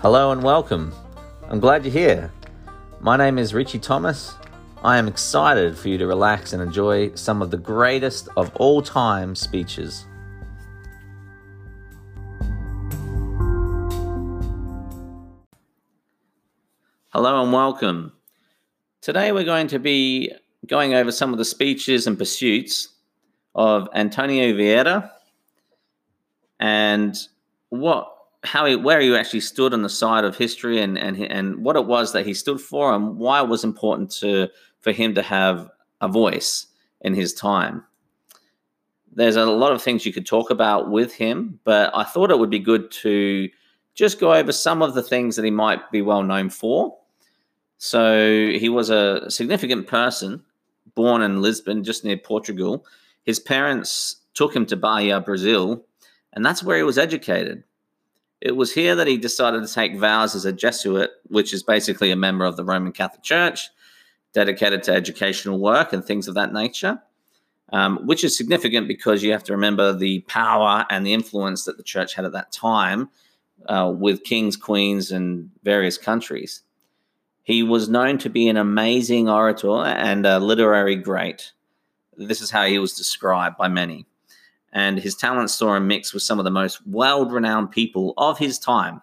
Hello and welcome. I'm glad you're here. My name is Richie Thomas. I am excited for you to relax and enjoy some of the greatest of all time speeches. Hello and welcome. Today we're going to be going over some of the speeches and pursuits of Antonio Vieira and what how he, where he actually stood on the side of history and and and what it was that he stood for and why it was important to for him to have a voice in his time. There's a lot of things you could talk about with him, but I thought it would be good to just go over some of the things that he might be well known for. So he was a significant person, born in Lisbon, just near Portugal. His parents took him to Bahia, Brazil, and that's where he was educated. It was here that he decided to take vows as a Jesuit, which is basically a member of the Roman Catholic Church, dedicated to educational work and things of that nature, um, which is significant because you have to remember the power and the influence that the church had at that time uh, with kings, queens, and various countries. He was known to be an amazing orator and a literary great. This is how he was described by many and his talents saw him mix with some of the most world renowned people of his time.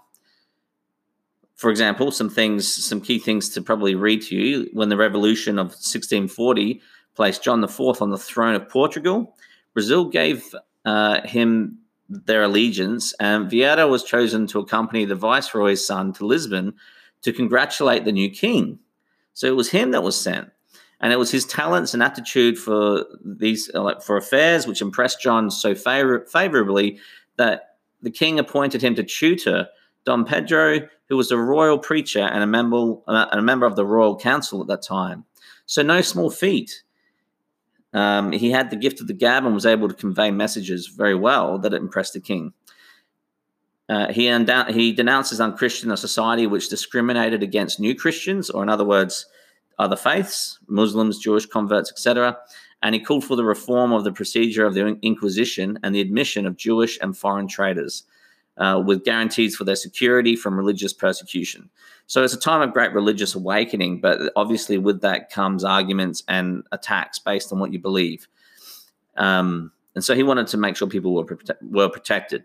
For example, some things, some key things to probably read to you when the revolution of 1640 placed John IV on the throne of Portugal, Brazil gave uh, him their allegiance, and Vieira was chosen to accompany the viceroy's son to Lisbon to congratulate the new king. So it was him that was sent and it was his talents and attitude for these uh, like for affairs which impressed John so favor- favorably that the king appointed him to tutor Don Pedro, who was a royal preacher and a member uh, a member of the royal council at that time. So no small feat. Um, he had the gift of the gab and was able to convey messages very well that impressed the king. Uh, he, he denounces unchristian a society which discriminated against new Christians, or in other words, other faiths, Muslims, Jewish converts, etc. And he called for the reform of the procedure of the Inquisition and the admission of Jewish and foreign traders, uh, with guarantees for their security from religious persecution. So it's a time of great religious awakening, but obviously with that comes arguments and attacks based on what you believe. Um, and so he wanted to make sure people were, prote- were protected.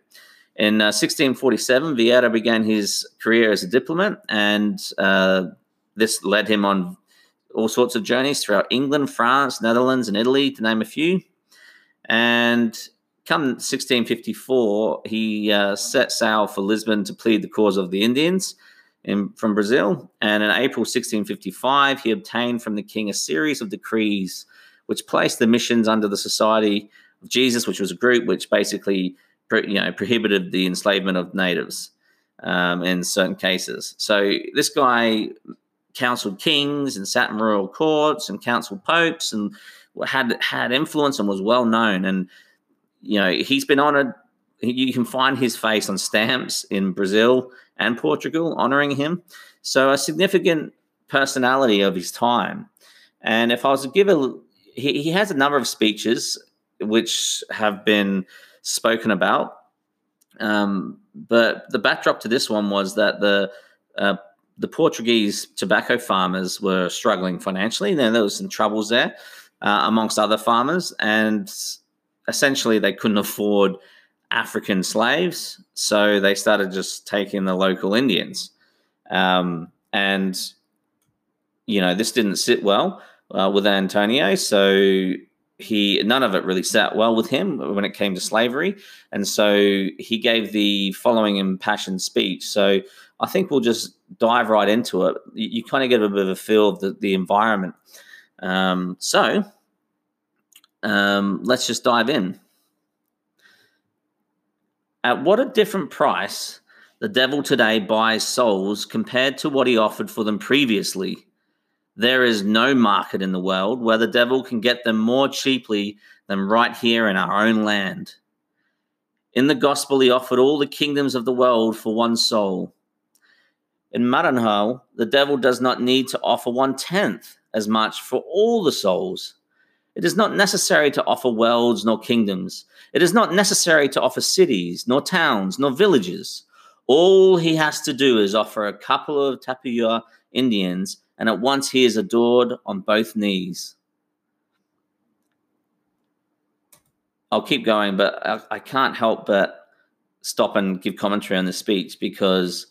In uh, 1647, Vieira began his career as a diplomat, and uh, this led him on all sorts of journeys throughout England, France, Netherlands, and Italy, to name a few. And come 1654, he uh, set sail for Lisbon to plead the cause of the Indians in, from Brazil. And in April 1655, he obtained from the king a series of decrees which placed the missions under the Society of Jesus, which was a group which basically you know, prohibited the enslavement of natives um, in certain cases. So this guy counseled kings and sat in royal courts and counseled popes and had had influence and was well known. And you know he's been honored. You can find his face on stamps in Brazil and Portugal, honoring him. So a significant personality of his time. And if I was to give a, he, he has a number of speeches which have been spoken about. Um, but the backdrop to this one was that the uh, the Portuguese tobacco farmers were struggling financially. Then there was some troubles there uh, amongst other farmers, and essentially they couldn't afford African slaves, so they started just taking the local Indians. Um, and you know this didn't sit well uh, with Antonio, so he none of it really sat well with him when it came to slavery, and so he gave the following impassioned speech. So I think we'll just dive right into it. You, you kind of get a bit of a feel of the, the environment. Um, so um, let's just dive in. At what a different price the devil today buys souls compared to what he offered for them previously. There is no market in the world where the devil can get them more cheaply than right here in our own land. In the gospel, he offered all the kingdoms of the world for one soul. In Maranhão, the devil does not need to offer one tenth as much for all the souls. It is not necessary to offer worlds nor kingdoms. It is not necessary to offer cities, nor towns, nor villages. All he has to do is offer a couple of Tapua Indians, and at once he is adored on both knees. I'll keep going, but I, I can't help but stop and give commentary on the speech because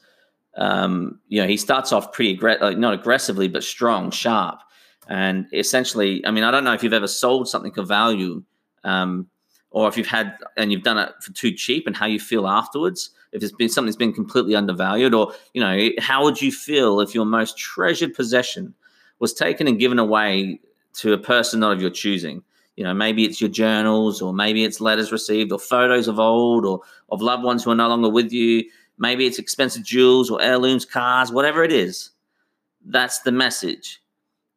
um, you know he starts off pretty aggressive, not aggressively, but strong, sharp, and essentially, I mean, I don't know if you've ever sold something of value, um, or if you've had and you've done it for too cheap, and how you feel afterwards. If it's been something that's been completely undervalued, or you know, how would you feel if your most treasured possession was taken and given away to a person not of your choosing? you know maybe it's your journals or maybe it's letters received or photos of old or of loved ones who are no longer with you maybe it's expensive jewels or heirlooms cars whatever it is. That's the message.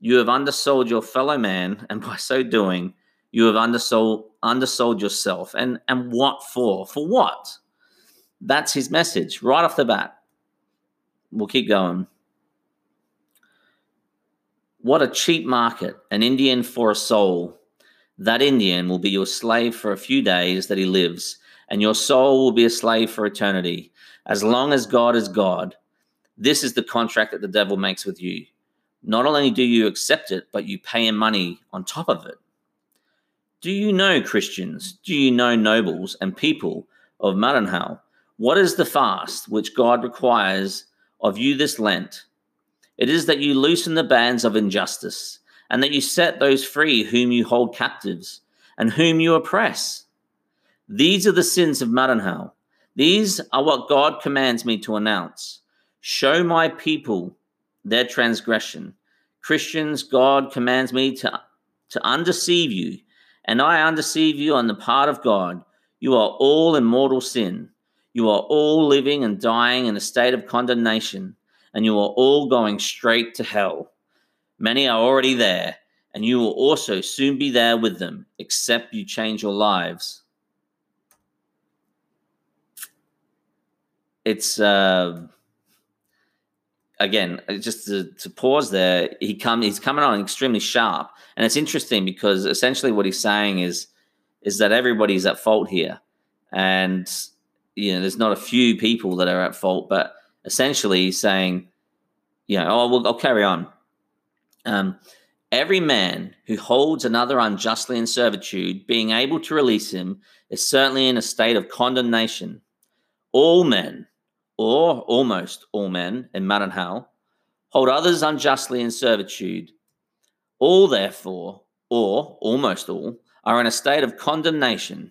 You have undersold your fellow man and by so doing you have undersold undersold yourself. And and what for? For what? That's his message right off the bat. We'll keep going. What a cheap market an indian for a soul. That Indian will be your slave for a few days that he lives, and your soul will be a slave for eternity. As long as God is God, this is the contract that the devil makes with you. Not only do you accept it, but you pay him money on top of it. Do you know, Christians? Do you know, nobles and people of Maranhão? What is the fast which God requires of you this Lent? It is that you loosen the bands of injustice and that you set those free whom you hold captives and whom you oppress. These are the sins of Maranhão. These are what God commands me to announce. Show my people their transgression. Christians, God commands me to, to undeceive you, and I undeceive you on the part of God. You are all in mortal sin. You are all living and dying in a state of condemnation, and you are all going straight to hell. Many are already there, and you will also soon be there with them, except you change your lives. It's uh, again just to, to pause there. He come he's coming on extremely sharp, and it's interesting because essentially what he's saying is is that everybody's at fault here, and you know there's not a few people that are at fault, but essentially he's saying, you know, oh, well, I'll carry on um, every man who holds another unjustly in servitude, being able to release him, is certainly in a state of condemnation. All men, or almost all men in Maranhão, hold others unjustly in servitude. All, therefore, or almost all, are in a state of condemnation.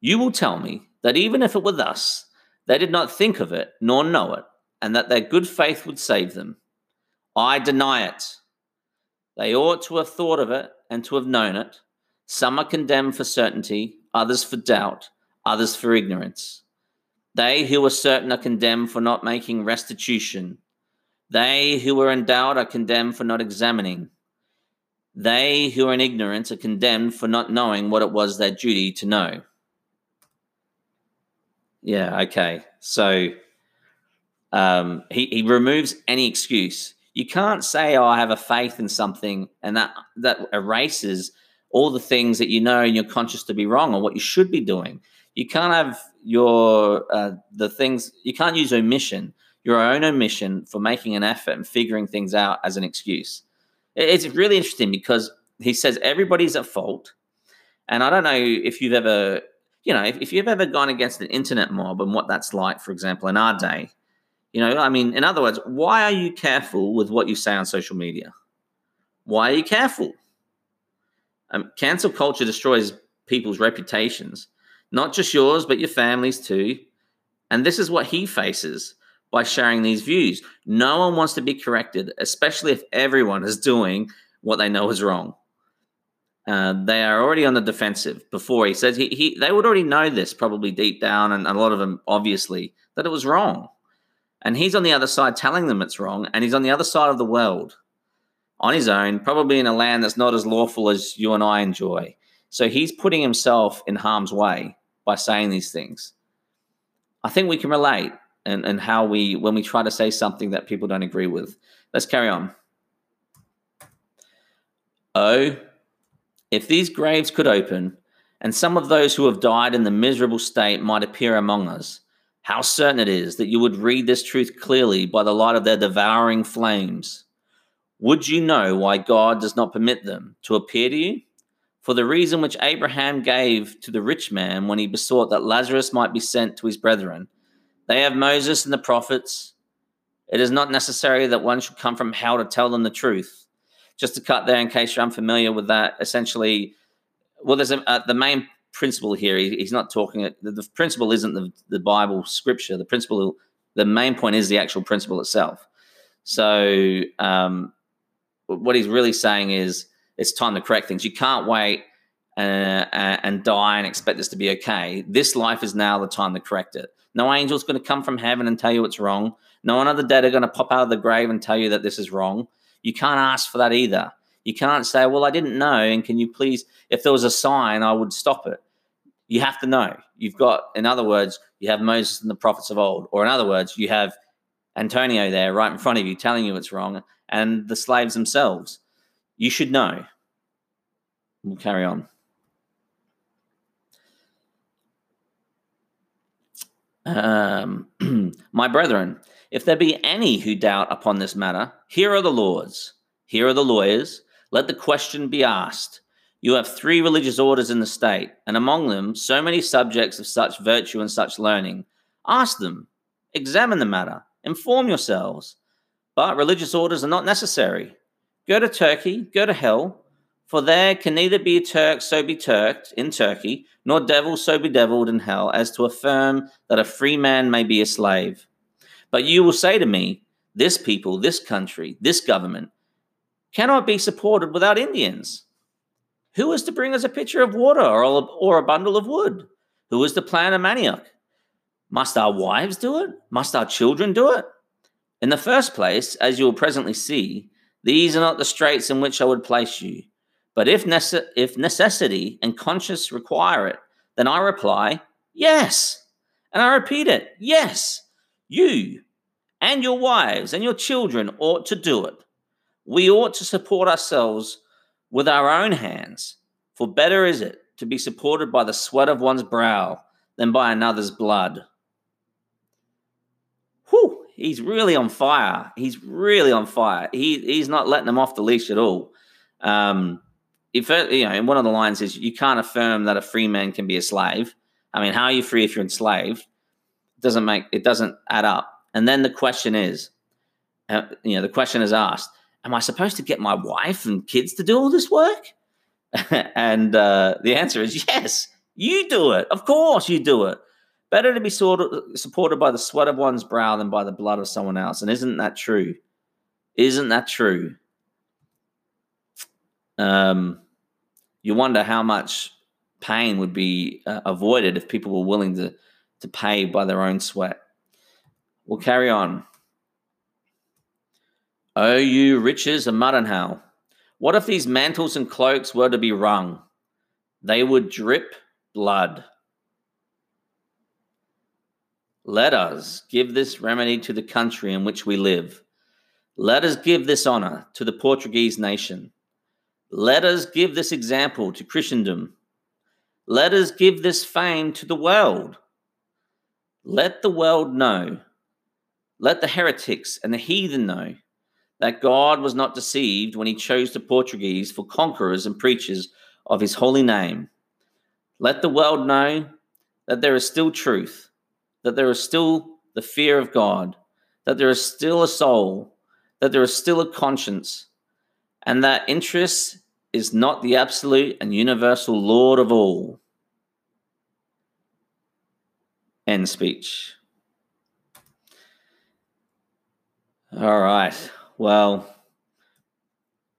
You will tell me that even if it were thus, they did not think of it nor know it, and that their good faith would save them. I deny it. They ought to have thought of it and to have known it. Some are condemned for certainty, others for doubt, others for ignorance. They who are certain are condemned for not making restitution. They who are in doubt are condemned for not examining. They who are in ignorance are condemned for not knowing what it was their duty to know. Yeah, okay. So um, he, he removes any excuse you can't say, "Oh, I have a faith in something," and that that erases all the things that you know and you're conscious to be wrong or what you should be doing. You can't have your uh, the things you can't use omission, your own omission, for making an effort and figuring things out as an excuse. It's really interesting because he says everybody's at fault, and I don't know if you've ever, you know, if, if you've ever gone against an internet mob and what that's like, for example, in our day you know, I mean, in other words, why are you careful with what you say on social media? Why are you careful? Um, cancel culture destroys people's reputations, not just yours, but your family's too. And this is what he faces by sharing these views. No one wants to be corrected, especially if everyone is doing what they know is wrong. Uh, they are already on the defensive. Before he says he, he, they would already know this probably deep down, and a lot of them obviously that it was wrong. And he's on the other side telling them it's wrong. And he's on the other side of the world on his own, probably in a land that's not as lawful as you and I enjoy. So he's putting himself in harm's way by saying these things. I think we can relate and, and how we, when we try to say something that people don't agree with. Let's carry on. Oh, if these graves could open, and some of those who have died in the miserable state might appear among us, How certain it is that you would read this truth clearly by the light of their devouring flames. Would you know why God does not permit them to appear to you? For the reason which Abraham gave to the rich man when he besought that Lazarus might be sent to his brethren. They have Moses and the prophets. It is not necessary that one should come from hell to tell them the truth. Just to cut there, in case you're unfamiliar with that, essentially, well, there's a, uh, the main principle here. He, he's not talking. The, the principle isn't the, the Bible scripture. The principle, the main point is the actual principle itself. So, um, what he's really saying is it's time to correct things. You can't wait uh, and die and expect this to be okay. This life is now the time to correct it. No angel's going to come from heaven and tell you it's wrong. No one of the dead are going to pop out of the grave and tell you that this is wrong. You can't ask for that either. You can't say, well, I didn't know. And can you please, if there was a sign, I would stop it. You have to know. You've got, in other words, you have Moses and the prophets of old. Or in other words, you have Antonio there right in front of you telling you it's wrong and the slaves themselves. You should know. We'll carry on. Um, my brethren, if there be any who doubt upon this matter, here are the Lords, here are the lawyers. Let the question be asked. You have three religious orders in the state, and among them so many subjects of such virtue and such learning. Ask them, examine the matter, inform yourselves. But religious orders are not necessary. Go to Turkey, go to hell, for there can neither be a Turk so be Turked in Turkey, nor devil so be deviled in hell, as to affirm that a free man may be a slave. But you will say to me, This people, this country, this government cannot be supported without Indians. Who is to bring us a pitcher of water or a, or a bundle of wood? Who is to plant a manioc? Must our wives do it? Must our children do it? In the first place, as you will presently see, these are not the straits in which I would place you but if, nece- if necessity and conscience require it, then I reply, yes. And I repeat it, yes. You and your wives and your children ought to do it. We ought to support ourselves with our own hands, for better is it to be supported by the sweat of one's brow than by another's blood. He's really on fire. He's really on fire. He, he's not letting them off the leash at all. Um, if you know, one of the lines is you can't affirm that a free man can be a slave. I mean, how are you free if you're enslaved? It doesn't make it doesn't add up. And then the question is, uh, you know, the question is asked: Am I supposed to get my wife and kids to do all this work? and uh, the answer is yes. You do it. Of course, you do it. Better to be supported by the sweat of one's brow than by the blood of someone else. And isn't that true? Isn't that true? Um, you wonder how much pain would be uh, avoided if people were willing to, to pay by their own sweat. We'll carry on. O you riches of Maranhão, what if these mantles and cloaks were to be wrung? They would drip blood. Let us give this remedy to the country in which we live. Let us give this honor to the Portuguese nation. Let us give this example to Christendom. Let us give this fame to the world. Let the world know, let the heretics and the heathen know that God was not deceived when he chose the Portuguese for conquerors and preachers of his holy name. Let the world know that there is still truth, that there is still the fear of God, that there is still a soul, that there is still a conscience, and that interest is not the absolute and universal Lord of all. End speech. All right. Well,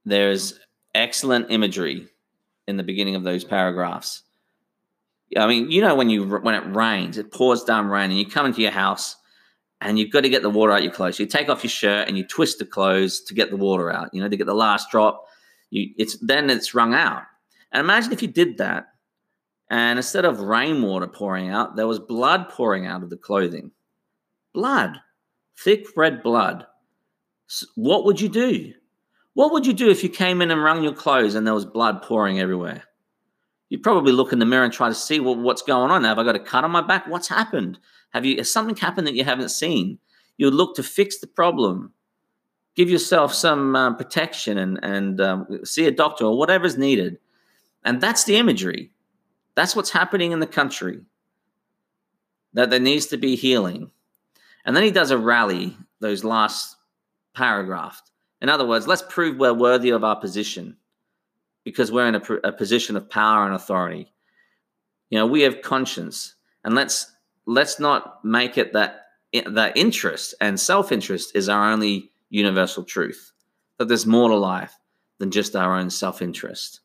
there's excellent imagery in the beginning of those paragraphs. I mean, you know when you when it rains, it pours down rain, and you come into your house and you've got to get the water out your clothes. You take off your shirt and you twist the clothes to get the water out, you know, to get the last drop. You, it's then it's wrung out. And imagine if you did that, and instead of rainwater pouring out, there was blood pouring out of the clothing. Blood, thick red blood. What would you do? What would you do if you came in and wrung your clothes and there was blood pouring everywhere? You probably look in the mirror and try to see well, what's going on. Have I got a cut on my back? What's happened? Have you has something happened that you haven't seen? You look to fix the problem. Give yourself some uh, protection and and um, see a doctor or whatever's needed. And that's the imagery. That's what's happening in the country. That there needs to be healing. And then he does a rally, those last paragraph. In other words, let's prove we're worthy of our position because we're in a, a position of power and authority. You know, we have conscience, and let's let's not make it that that interest and self-interest is our only universal truth. That there's more to life than just our own self-interest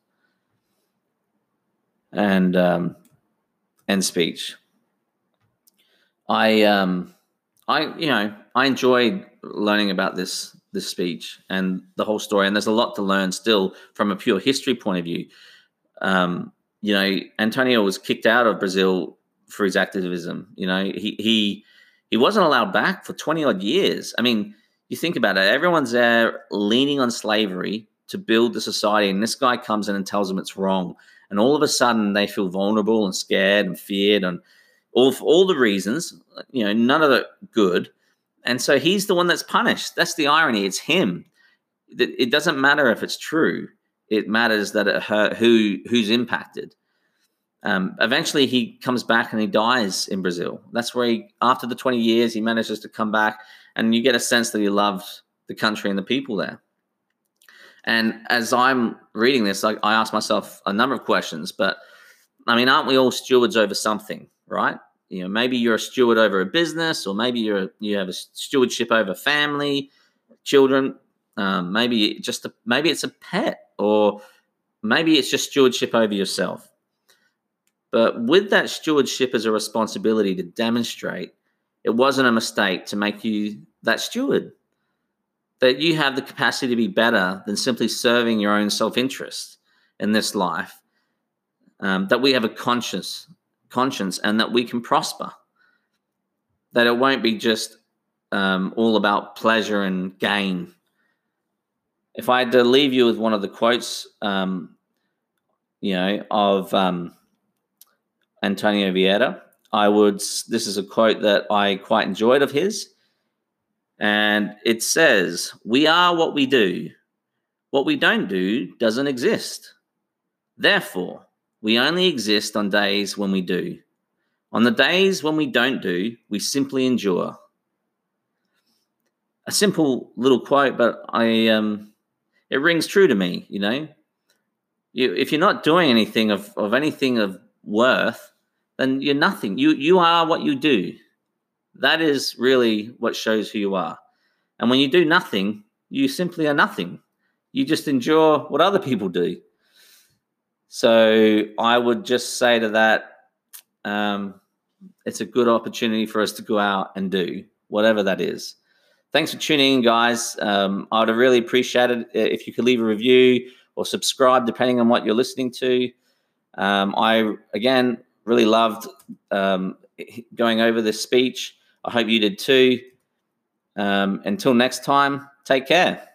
and um, and speech. I um, I you know I enjoyed learning about this this speech and the whole story. And there's a lot to learn still from a pure history point of view. Um, you know, Antonio was kicked out of Brazil for his activism. You know, he he he wasn't allowed back for 20 odd years. I mean, you think about it, everyone's there leaning on slavery to build the society, and this guy comes in and tells them it's wrong. And all of a sudden they feel vulnerable and scared and feared and all for all the reasons, you know, none of it good. And so he's the one that's punished. That's the irony. It's him. It doesn't matter if it's true. It matters that it hurt, who who's impacted. Um, eventually, he comes back and he dies in Brazil. That's where he, after the 20 years, he manages to come back, and you get a sense that he loved the country and the people there. And as I'm reading this, I, I ask myself a number of questions. But I mean, aren't we all stewards over something, right? You know maybe you're a steward over a business or maybe you're you have a stewardship over family children um, maybe just a, maybe it's a pet or maybe it's just stewardship over yourself. But with that stewardship as a responsibility to demonstrate it wasn't a mistake to make you that steward. That you have the capacity to be better than simply serving your own self-interest in this life um, that we have a conscious conscience and that we can prosper. That it won't be just um, all about pleasure and gain. If I had to leave you with one of the quotes, um, you know, of um, Antonio Vieira, I would. This is a quote that I quite enjoyed of his, and it says, "We are what we do. What we don't do doesn't exist. Therefore, we only exist on days when we do. On the days when we don't do, we simply endure. A simple little quote, but I um, it rings true to me. You know, you, if you're not doing anything of, of anything of worth, then you're nothing. You you are what you do. That is really what shows who you are. And when you do nothing, you simply are nothing. You just endure what other people do. So I would just say to that, um, it's a good opportunity for us to go out and do whatever that is. Thanks for tuning in, guys. Um, I would have really appreciated uh, if you could leave a review or subscribe, depending on what you're listening to. Um, I, again, really loved um, going over this speech. I hope you did too. Um, until next time, take care.